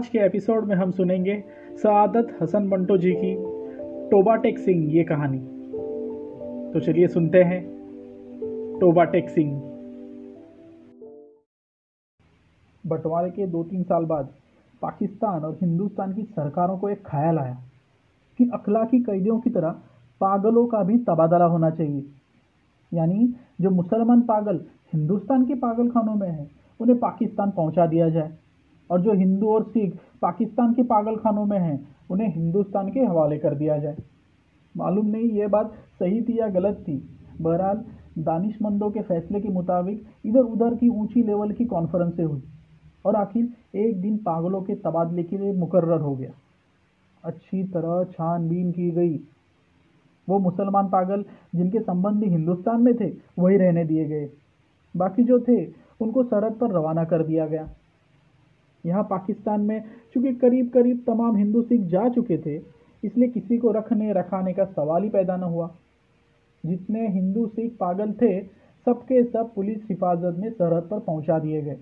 आज के एपिसोड में हम सुनेंगे सआदत हसन मंटो जी की टोबाटेक सिंह, ये कहानी। तो चलिए सुनते हैं टोबाटेक सिंह। बंटवारे के दो तीन साल बाद पाकिस्तान और हिंदुस्तान की सरकारों को एक ख्याल आया कि अखलाकी कैदियों की तरह पागलों का भी तबादला होना चाहिए। यानी जो मुसलमान पागल हिंदुस्तान के पागल खानों में हैं, उन्हें पाकिस्तान पहुँचा दिया जाए। और जो हिंदू और सिख पाकिस्तान के पागल खानों में हैं, उन्हें हिंदुस्तान के हवाले कर दिया जाए। मालूम नहीं ये बात सही थी या गलत थी। बहरहाल दानिशमंदों के फैसले के मुताबिक इधर उधर की ऊँची लेवल की कॉन्फ्रेंसें हुई और आखिर एक दिन पागलों के तबादले के लिए मुकर्र हो गया। अच्छी तरह छानबीन की गई। वो मुसलमान पागल जिनके संबंधी हिंदुस्तान में थे, वही रहने दिए गए। बाकी जो थे, उनको सरहद पर रवाना कर दिया गया। यहाँ पाकिस्तान में, चूँकि करीब करीब तमाम हिंदू सिख जा चुके थे, इसलिए किसी को रखने, रखाने का सवाल ही पैदा न हुआ। जितने हिंदू सिख पागल थे, सबके सब पुलिस हिफाजत में सरहद पर पहुँचा दिए गए।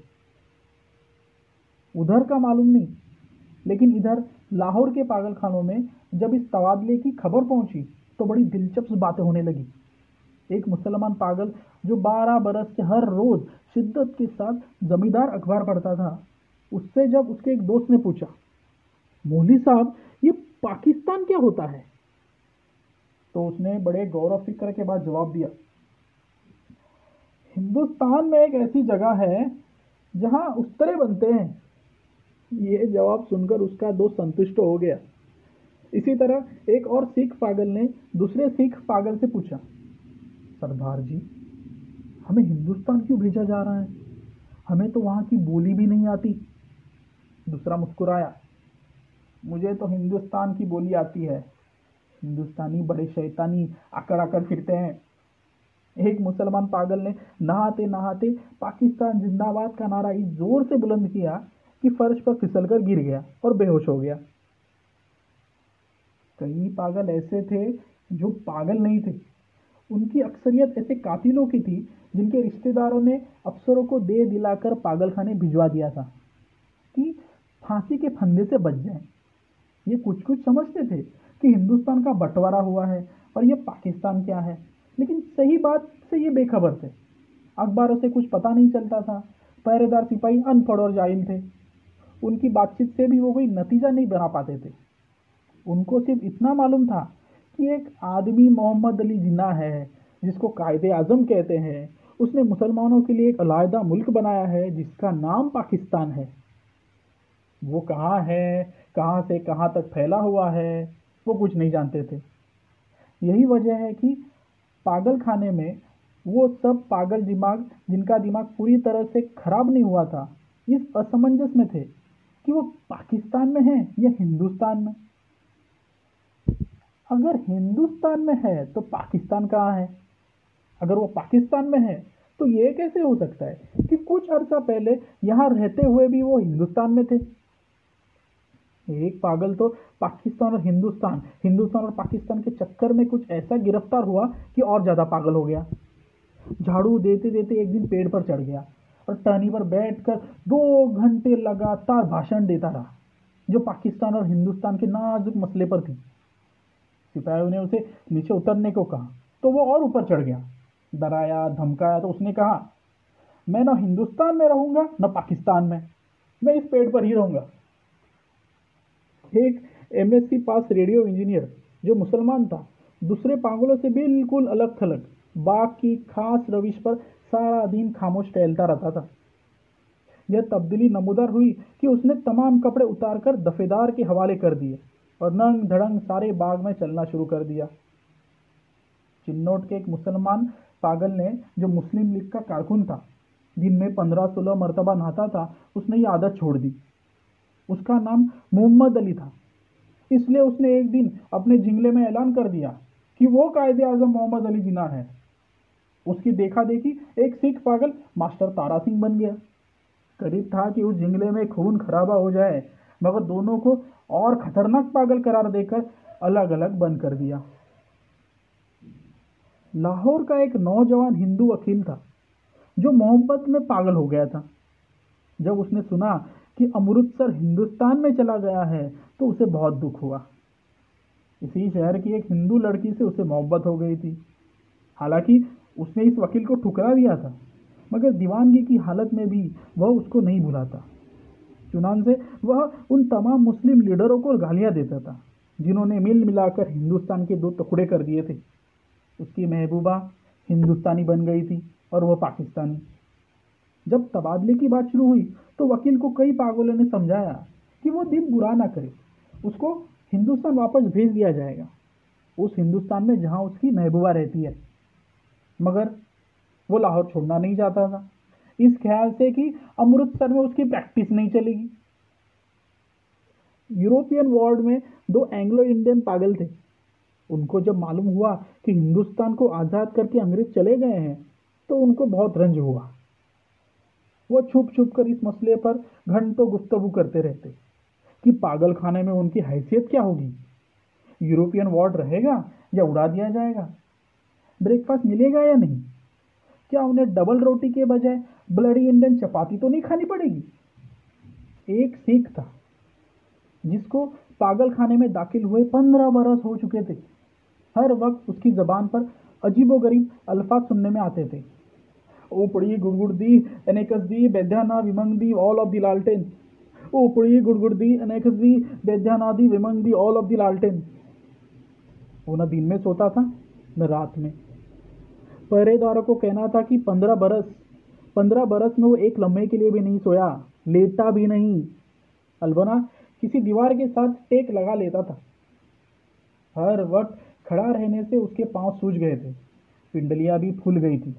उधर का मालूम नहीं, लेकिन इधर लाहौर के पागल खानों में जब इस तबादले की खबर पहुँची तो बड़ी दिलचस्प बातें होने लगी। एक मुसलमान पागल जो बारह बरस से हर रोज शिद्दत के साथ जमींदार अखबार पढ़ता था उससे जब उसके एक दोस्त ने पूछा, मोहली साहब, ये पाकिस्तान क्या होता है? तो उसने बड़े गौरव फ़िक्र के बाद जवाब दिया, हिंदुस्तान में एक ऐसी जगह है जहाँ उस्तरे बनते हैं। ये जवाब सुनकर उसका दोस्त संतुष्ट हो गया। इसी तरह एक और सिख पागल ने दूसरे सिख पागल से पूछा, सरदार जी, हमें हिंदुस्तान क्यों भेजा जा रहा है? हमें तो वहाँ की बोली भी नहीं आती। दूसरा मुस्कुराया, मुझे तो हिंदुस्तान की बोली आती है। हिंदुस्तानी बड़े शैतानी आकड़ आकड़ फिरते हैं। एक मुसलमान पागल ने नहाते नहाते पाकिस्तान जिंदाबाद का नारा इस ज़ोर से बुलंद किया कि फर्श पर फिसलकर गिर गया और बेहोश हो गया। कई पागल ऐसे थे जो पागल नहीं थे। उनकी अक्सरियत ऐसे कातिलों की थी जिनके रिश्तेदारों ने अफसरों को दे दिलाकर पागल खाने भिजवा दिया था कि फांसी के फंदे से बच जाएँ। ये कुछ कुछ समझते थे कि हिंदुस्तान का बंटवारा हुआ है और ये पाकिस्तान क्या है। लेकिन सही बात से ये बेखबर थे। अखबारों से कुछ पता नहीं चलता था। पहरेदार सिपाही अनपढ़ और जाहिल थे। उनकी बातचीत से भी वो कोई नतीजा नहीं बना पाते थे। उनको सिर्फ़ इतना मालूम था कि एक आदमी मोहम्मद अली जिन्ना है, जिसको कायद आज़म कहते हैं, उसने मुसलमानों के लिए एक अलायदा मुल्क बनाया है, जिसका नाम पाकिस्तान है। वो कहाँ है, कहाँ से कहाँ तक फैला हुआ है, वो कुछ नहीं जानते थे। यही वजह है कि पागल खाने में वो सब पागल दिमाग, जिनका दिमाग पूरी तरह से खराब नहीं हुआ था, इस असमंजस में थे कि वो पाकिस्तान में है या हिंदुस्तान में। अगर हिंदुस्तान में है तो पाकिस्तान कहाँ है? अगर वो पाकिस्तान में है तो ये कैसे हो सकता है कि कुछ अर्सा पहले यहाँ रहते हुए भी वो हिंदुस्तान में थे? एक पागल तो पाकिस्तान और हिंदुस्तान हिंदुस्तान और पाकिस्तान के चक्कर में कुछ ऐसा गिरफ़्तार हुआ कि और ज़्यादा पागल हो गया। झाड़ू देते देते एक दिन पेड़ पर चढ़ गया और टहनी पर बैठ कर दो घंटे लगातार भाषण देता रहा, जो पाकिस्तान और हिंदुस्तान के नाजुक मसले पर थी। सिपाहियों ने उसे नीचे उतरने को कहा तो वो और ऊपर चढ़ गया। डराया, धमकाया तो उसने कहा, मैं ना हिंदुस्तान में रहूँगा, न पाकिस्तान में। मैं इस पेड़ पर ही रहूँगा। एक एमएससी पास रेडियो इंजीनियर जो मुसलमान था। दूसरे पागलों से बिल्कुल अलग थलग। बाघ की खास रविश पर सारा दिन खामोश टहलता रहता था। यह तब्दीली नमोदार हुई कि उसने तमाम कपड़े उतारकर दफेदार के हवाले कर दिए और नंग धड़ंग सारे बाग में चलना शुरू कर दिया। चिन्नौट के एक मुसलमान पागल ने, जो मुस्लिम लीग का कारकुन था, दिन में पंद्रह सोलह मरतबा नहाता था, उसने ये आदत छोड़ दी। उसका नाम मोहम्मद अली था। इसलिए उसने एक दिन अपने जिंगले में ऐलान कर दिया कि वो कायदे आज़म मोहम्मद अली जिना है। उसकी देखा देखी एक सिख पागल मास्टर तारा सिंह बन गया। करीब था कि उस जिंगले में खून खराबा हो जाए, मगर दोनों को और खतरनाक पागल करार देकर अलग अलग बंद कर दिया। लाहौर का एक नौजवान हिंदू वकील था, जो मोहब्बत में पागल हो गया था। जब उसने सुना कि अमृतसर हिंदुस्तान में चला गया है तो उसे बहुत दुख हुआ। इसी शहर की एक हिंदू लड़की से उसे मोहब्बत हो गई थी। हालाँकि उसने इस वकील को ठुकरा दिया था, मगर दीवानगी की हालत में भी वह उसको नहीं भुलाता। चुनान से वह उन तमाम मुस्लिम लीडरों को गालियाँ देता था, जिन्होंने मिल मिलाकर हिंदुस्तान के दो टुकड़े कर दिए थे। उसकी महबूबा हिंदुस्तानी बन गई थी और वह पाकिस्तानी। जब तबादले की बात शुरू हुई तो वकील को कई पागलों ने समझाया कि वो दिन बुरा ना करे। उसको हिंदुस्तान वापस भेज दिया जाएगा। उस हिंदुस्तान में जहाँ उसकी महबूबा रहती है। मगर वो लाहौर छोड़ना नहीं चाहता था। इस ख्याल से कि अमृतसर में उसकी प्रैक्टिस नहीं चलेगी। यूरोपियन वार्ड में दो एंग्लो इंडियन पागल थे। उनको जब मालूम हुआ कि हिंदुस्तान को आज़ाद करके अंग्रेज़ चले गए हैं तो उनको बहुत रंज हुआ। वो छुप छुप कर इस मसले पर घंटों गुफ्तगु करते रहते कि पागल खाने में उनकी हैसियत क्या होगी? यूरोपियन वार्ड रहेगा या उड़ा दिया जाएगा? ब्रेकफास्ट मिलेगा या नहीं? क्या उन्हें डबल रोटी के बजाय ब्लडी इंडियन चपाती तो नहीं खानी पड़ेगी? एक सिख था, जिसको पागल खाने में दाखिल हुए पंद्रह बरस हो चुके थे। हर वक्त उसकी जबान पर अजीबोगरीब अल्फाज सुनने में आते थे। गुड़गुड़ दी, अनेकस दी बेध्याना विमंग दी ऑल ऑफ़ दी बेध्याना दी विमंग दी ऑल ऑफ़ दी लालटेन वो न दिन में सोता था, न रात में। पहरेदारों को कहना था कि पंद्रह बरस पंद्रह बरस में वो एक लम्हे के लिए भी नहीं सोया लेटा भी नहीं। अलबना किसी दीवार के साथ टेक लगा लेता था। हर वक्त खड़ा रहने से उसके पाँव सूज गए थे, पिंडलियाँ भी फूल गई थी।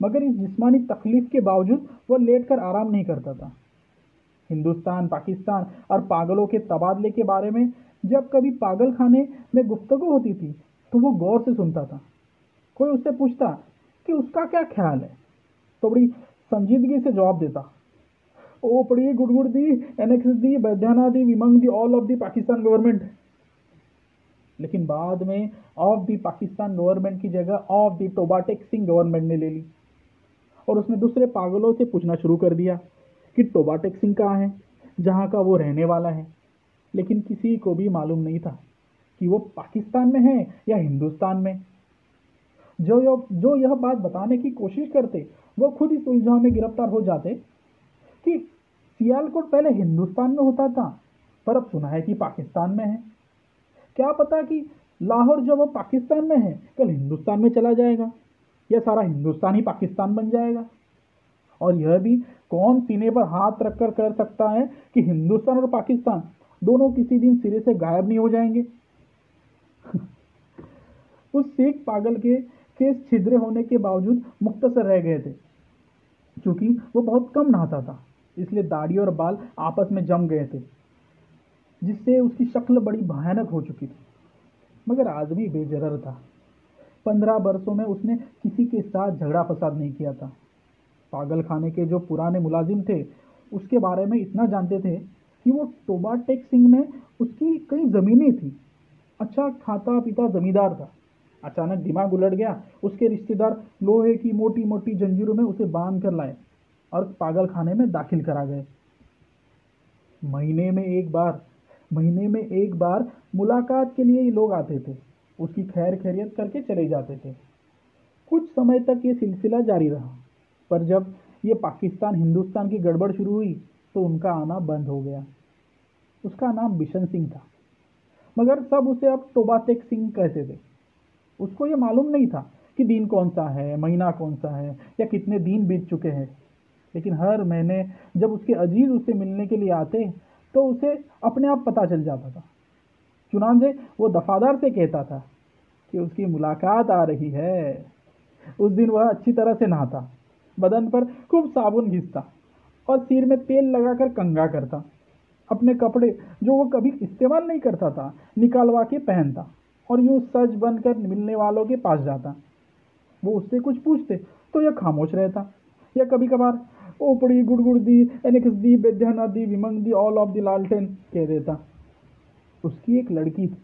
मगर इस जिस्मानी तकलीफ़ के बावजूद वह लेटकर आराम नहीं करता था। हिंदुस्तान, पाकिस्तान और पागलों के तबादले के बारे में जब कभी पागल खाने में गुफ्तगु होती थी तो वो गौर से सुनता था। कोई उससे पूछता कि उसका क्या ख्याल है? तो बड़ी संजीदगी से जवाब देता, ओ पड़ी गुड़गुड़ दी एनेक्स दी, बैद्याना दी, विमंग दी ऑल ऑफ़ दी पाकिस्तान गवर्नमेंट लेकिन बाद में ऑफ़ दी पाकिस्तान गवर्नमेंट की जगह of the Toba Tek Singh government ने ले ली। और उसने दूसरे पागलों से पूछना शुरू कर दिया कि टोबाटेक सिंह कहाँ है, जहाँ का वो रहने वाला है। लेकिन किसी को भी मालूम नहीं था कि वो पाकिस्तान में है या हिंदुस्तान में। जो यह जो यह बात बताने की कोशिश करते, वो खुद इस उलझाव में गिरफ़्तार हो जाते कि सियालकोट पहले हिंदुस्तान में होता था, पर अब सुना है कि पाकिस्तान में है। क्या पता कि लाहौर जब वो पाकिस्तान में है, कल हिंदुस्तान में चला जाएगा। या सारा हिंदुस्तान ही पाकिस्तान बन जाएगा। और यह भी कौन सीने पर हाथ रखकर कर सकता है कि हिंदुस्तान और पाकिस्तान दोनों किसी दिन सिरे से गायब नहीं हो जाएँगे? उस सिख पागल के केस छिद्रे होने के बावजूद मुख्तसर रह गए थे, क्योंकि वो बहुत कम नहाता था, इसलिए दाढ़ी और बाल आपस में जम गए थे, जिससे उसकी शक्ल बड़ी भयानक हो चुकी थी। मगर आदमी बेजरर था। पंद्रह बरसों में उसने किसी के साथ झगड़ा फसाद नहीं किया था। पागल खाने के जो पुराने मुलाजिम थे, उसके बारे में इतना जानते थे कि वो टोबा टेक सिंह में उसकी कई ज़मीनें थी। अच्छा खाता पीता ज़मींदार था। अचानक दिमाग उलट गया। उसके रिश्तेदार लोहे की मोटी मोटी जंजीरों में उसे बाँध कर लाए और पागल खाने में दाखिल करा गए। महीने में एक बार, महीने में एक बार मुलाकात के लिए ही लोग आते थे। उसकी खैर खैरियत करके चले जाते थे। कुछ समय तक ये सिलसिला जारी रहा, पर जब ये पाकिस्तान हिंदुस्तान की गड़बड़ शुरू हुई तो उनका आना बंद हो गया। उसका नाम बिशन सिंह था, मगर सब उसे अब टोबातेक सिंह कहते थे। उसको ये मालूम नहीं था कि दिन कौन सा है, महीना कौन सा है, या कितने दिन बीत चुके हैं। लेकिन हर महीने जब उसके अज़ीज़ उससे मिलने के लिए आते तो उसे अपने आप पता चल जाता था। चुनाचे वो दफादार से कहता था कि उसकी मुलाकात आ रही है। उस दिन वह अच्छी तरह से नहाता, बदन पर खूब साबुन घिसता और सिर में तेल लगाकर कंगा करता। अपने कपड़े जो वो कभी इस्तेमाल नहीं करता था, निकालवा के पहनता और यूँ सच बनकर मिलने वालों के पास जाता। वो उससे कुछ पूछते तो यह खामोश रहता। या कभी कभार ओपड़ी गुड़गुड़ दी एनिक्स दी बेध्याना दी विमंग दी ऑल ऑफ़ दी लालटेन कह देता। उसकी एक लड़की थी,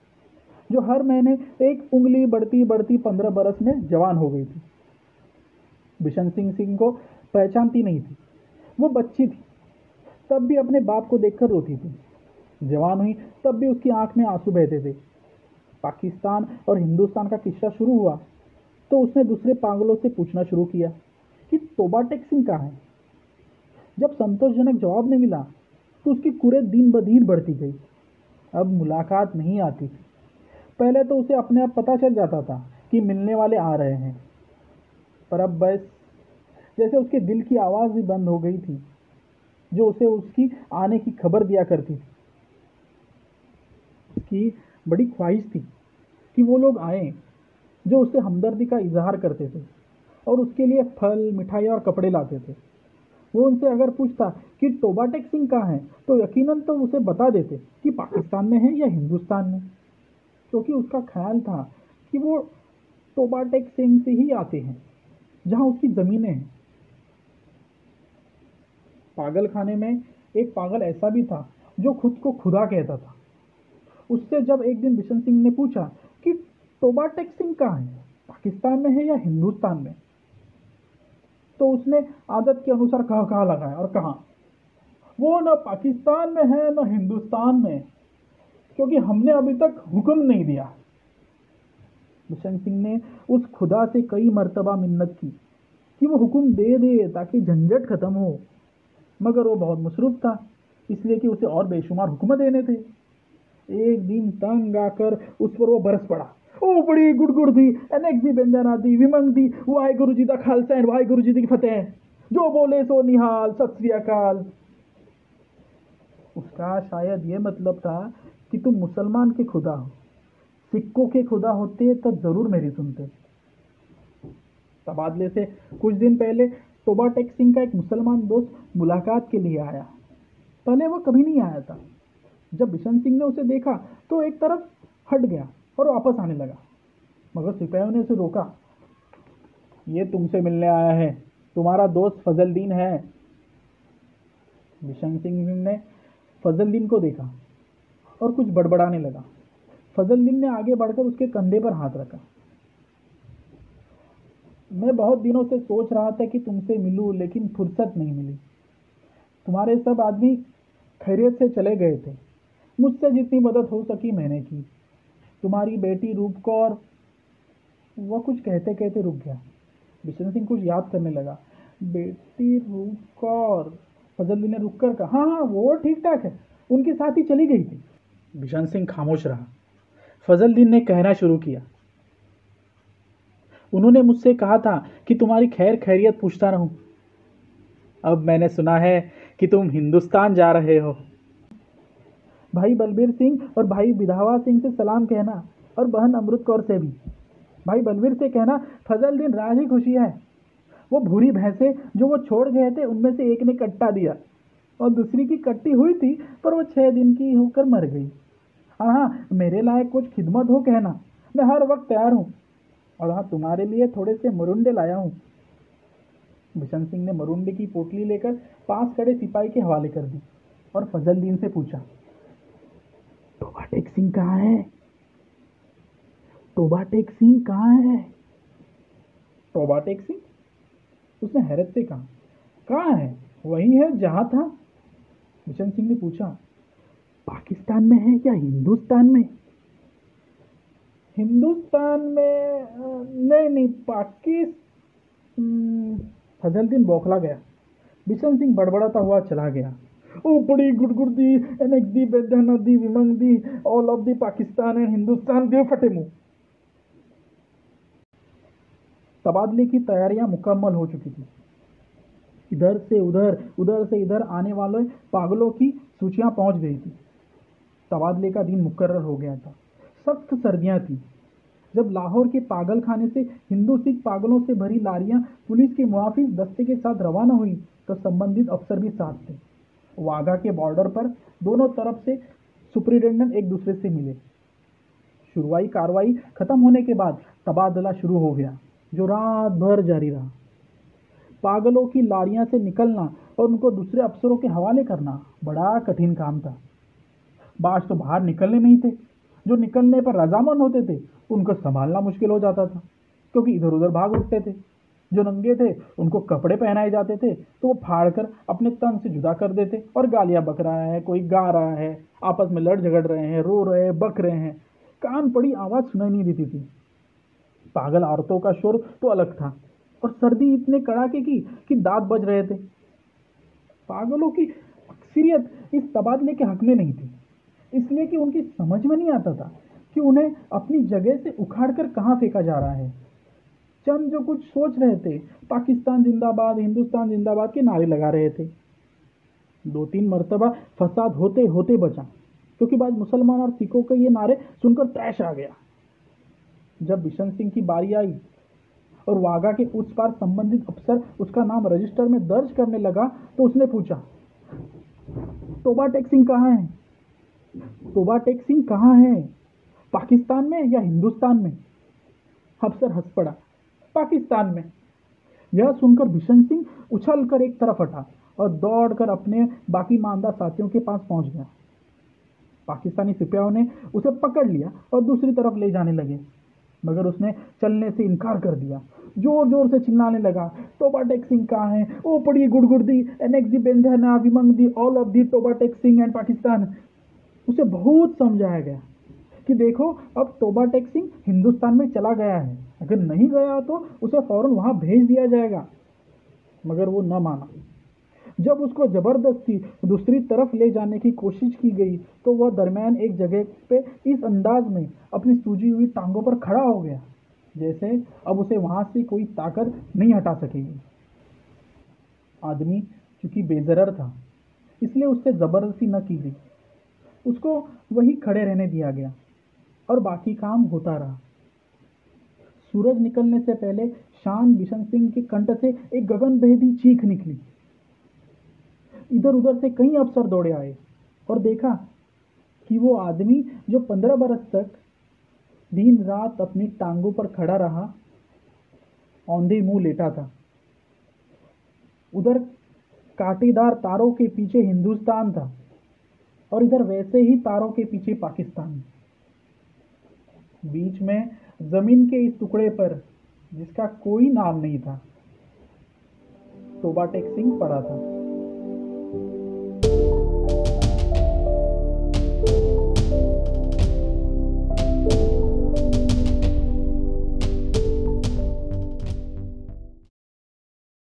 जो हर महीने एक उंगली बढ़ती बढ़ती पंद्रह बरस में जवान हो गई थी। बिशन सिंह सिंह को पहचानती नहीं थी। वो बच्ची थी, तब भी अपने बाप को देखकर रोती थी। जवान हुई, तब भी उसकी आँख में आँसू बहते थे। पाकिस्तान और हिंदुस्तान का किस्सा शुरू हुआ तो उसने दूसरे पागलों से पूछना शुरू किया कि तोबा टेक्सिंग कहाँ है? जब संतोषजनक जवाब नहीं मिला तो उसकी कुरे दिन ब दिन बढ़ती गई। अब मुलाकात नहीं आती। थी पहले तो उसे अपने आप पता चल जाता था कि मिलने वाले आ रहे हैं। पर अब बस, जैसे उसके दिल की आवाज़ भी बंद हो गई थी, जो उसे उसकी आने की खबर दिया करती थी। उसकी बड़ी ख्वाहिश थी कि वो लोग आए, जो उससे हमदर्दी का इजहार करते थे और उसके लिए फल, मिठाई और कपड़े लाते थे। वो उनसे अगर पूछता कि टोबाटेक सिंह कहाँ है तो यकीनन तो उसे बता देते कि पाकिस्तान में है या हिंदुस्तान में। क्योंकि उसका ख्याल था कि वो टोबाटेक सिंह से ही आते हैं, जहाँ उसकी ज़मीनें हैं। पागल खाने में एक पागल ऐसा भी था जो खुद को खुदा कहता था। उससे जब एक दिन बिशन सिंह ने पूछा कि टोबाटेक सिंह कहाँ है, पाकिस्तान में है या हिंदुस्तान में? तो उसने आदत के अनुसार कहाँ कहाँ लगाया और कहाँ, वो न पाकिस्तान में है, न हिंदुस्तान में, क्योंकि हमने अभी तक हुक्म नहीं दिया। बिशन सिंह ने उस खुदा से कई मरतबा मिन्नत की कि वो हुक्म दे दे ताकि झंझट खत्म हो। मगर वो बहुत मसरूफ था, इसलिए कि उसे और बेशुमार हुक्म देने थे। एक दिन तंग आकर उस पर वो बरस पड़ा। ओ, बड़ी गुड़ गुड़ दी अनेक दी व्यंजना दी विमंग दी वाहे गुरु जी का खालसा एंड वाहे गुरु जी बोले सो निहाल, सत श्री उसका शायद ये मतलब था कि तुम मुसलमान के खुदा हो। सिक्कों के खुदा होते तो ज़रूर मेरी सुनते। तबादले से कुछ दिन पहले टोबा टेक सिंह का एक मुसलमान दोस्त मुलाकात के लिए आया। पहले वो कभी नहीं आया था। जब बिशन सिंह ने उसे देखा तो एक तरफ़ हट गया। और वापस आने लगा। मगर सिपाहियों ने उसे रोका। ये तुमसे मिलने आया है। तुम्हारा दोस्त फजलदीन है। बिशन सिंह ने फजलदीन को देखा और कुछ बड़बड़ाने लगा। फजलदीन ने आगे बढ़कर उसके कंधे पर हाथ रखा। मैं बहुत दिनों से सोच रहा था कि तुमसे मिलूं, लेकिन फुर्सत नहीं मिली। तुम्हारे सब आदमी खैरियत से चले गए थे। मुझसे जितनी मदद हो सकी मैंने की। तुम्हारी बेटी रूप कौर वह कुछ कहते कहते रुक गया। बिशन सिंह कुछ याद करने लगा। बेटी रूप कौर फजल ने रुक कर कहा हाँ हाँ वो ठीक ठाक है। उनके साथ ही चली गई थी। बिशन सिंह खामोश रहा। फजल ने कहना शुरू किया। उन्होंने मुझसे कहा था कि तुम्हारी खैर खैरियत पूछता रहूँ। अब मैंने सुना है कि तुम हिंदुस्तान जा रहे हो। भाई बलबीर सिंह और भाई विधावा सिंह से सलाम कहना और बहन अमृत कौर से भी। भाई बलबीर से कहना, फजल दिन राज ही खुशी है। वो भूरी भैंसे जो वो छोड़ गए थे, उनमें से एक ने कट्टा दिया और दूसरी की कट्टी हुई थी, पर वो छः दिन की होकर मर गई। हाँ मेरे लायक कुछ खिदमत हो कहना। मैं हर वक्त तैयार हूँ। और हाँ तुम्हारे लिए थोड़े से मरुंडे लाया हूँ। बिशन सिंह ने मरुंडे की पोटली लेकर पास खड़े सिपाही के हवाले कर दी और फजल दीन से पूछा टोबा टेक सिंह कहाँ है? टोबा टेक सिंह कहाँ है? टोबा टेक सिंह उसने हैरत से कहा, कहाँ है? वही है, जहाँ था? बिशन सिंह ने पूछा, पाकिस्तान में है या हिंदुस्तान में? हिंदुस्तान में नहीं नहीं, पाकिस्तान फजलदीन बौखला गया। बिशन सिंह बड़बड़ाता हुआ चला गया। एनेक दी विमंग दी ऑल ऑफ़ दी पाकिस्तान एंड हिंदुस्तान दे फटे मुँह तबादले की तैयारियाँ मुकम्मल हो चुकी थी इधर से उधर उधर से इधर आने वाले पागलों की सूचियाँ पहुँच गई थी तबादले का दिन मुकर्र हो गया था सख्त सर्दियाँ थी जब लाहौर के पागल खाने से हिंदू सिख पागलों से भरी लारियाँ पुलिस के मुआफिज दस्ते के साथ रवाना हुई तो संबंधित अफसर भी साथ थे वाघा के बॉर्डर पर दोनों तरफ़ से सुप्रिटेंडेंट एक दूसरे से मिले। शुरुआई कार्रवाई खत्म होने के बाद तबादला शुरू हो गया, जो रात भर जारी रहा। पागलों की लारियाँ से निकलना और उनको दूसरे अफसरों के हवाले करना बड़ा कठिन काम था। बाज तो बाहर निकलने नहीं थे, जो निकलने पर रजामंद होते थे, उनको संभालना मुश्किल हो जाता था, क्योंकि इधर उधर भाग उठते थे। जो नंगे थे, उनको कपड़े पहनाए जाते थे तो वो फाड़ कर अपने तन से जुदा कर देते। और गालियाँ बक रहा है, कोई गा रहा है, आपस में लड़ झगड़ रहे हैं, रो रहे हैं, बक रहे हैं। कान पड़ी, आवाज़ सुनाई नहीं देती थी। पागल औरतों का शोर तो अलग था, और सर्दी इतने कड़ाके की कि दांत बज रहे थे। पागलों की अक्सरियत इस तबादले के हक में नहीं थी। इसलिए कि उनकी समझ में नहीं आता था कि उन्हें अपनी जगह से उखाड़ कर कहाँ फेंका जा रहा है। चंद जो कुछ सोच रहे थे, पाकिस्तान जिंदाबाद, हिंदुस्तान जिंदाबाद के नारे लगा रहे थे। दो तीन मरतबा फसाद होते होते बचा। क्योंकि बाद मुसलमान और सिखों के ये नारे सुनकर तैश आ गया। जब बिशन सिंह की बारी आई और वाघा के उस पार संबंधित अफसर उसका नाम रजिस्टर में दर्ज करने लगा तो उसने पूछा, तोबा टेक सिंह कहाँ है? तोबा टेक सिंह कहाँ है? पाकिस्तान में या हिंदुस्तान में? अफसर हंस पड़ा। पाकिस्तान में। यह सुनकर भीषण सिंह उछल कर एक तरफ़ हटा और दौड़कर अपने बाकी मानदार साथियों के पास पहुँच गया। पाकिस्तानी सिपाहियों ने उसे पकड़ लिया और दूसरी तरफ़ ले जाने लगे, मगर उसने चलने से इनकार कर दिया। ज़ोर ज़ोर से चिल्लाने लगा टोबा टेक सिंह कहाँ है? ओ पड़ी गुड़ दी एनेक्सी बेंधना विमंग दी ऑल ऑफ़ दी टोबा टेक सिंह एंड पाकिस्तान। उसे बहुत समझाया गया। कि देखो, अब टोबा टेक सिंह हिंदुस्तान में चला गया है। अगर नहीं गया तो उसे फ़ौरन वहाँ भेज दिया जाएगा। मगर वो न माना। जब उसको ज़बरदस्ती दूसरी तरफ़ ले जाने की कोशिश की गई तो वह दरमियान एक जगह पे इस अंदाज में अपनी सूजी हुई टांगों पर खड़ा हो गया, जैसे अब उसे वहाँ से कोई ताकत नहीं हटा सकेगी। आदमी चूँकि बेजरर था, इसलिए उससे ज़बरदस्ती न की गई। उसको वही खड़े रहने दिया गया। और बाकी काम होता रहा। सूरज निकलने से पहले शान बिशन सिंह के कंठ से एक गगन चीख निकली। इधर उधर से कई अफसर दौड़े आए और देखा कि वो आदमी जो पंद्रह बरस तक दिन रात अपनी टांगों पर खड़ा रहा, औंधे मुँह लेटा था। उधर कांटेदार तारों के पीछे हिंदुस्तान था और इधर वैसे ही तारों के पीछे पाकिस्तान। बीच में ज़मीन के इस टुकड़े पर, जिसका कोई नाम नहीं था टोबा टेक सिंह पड़ा था।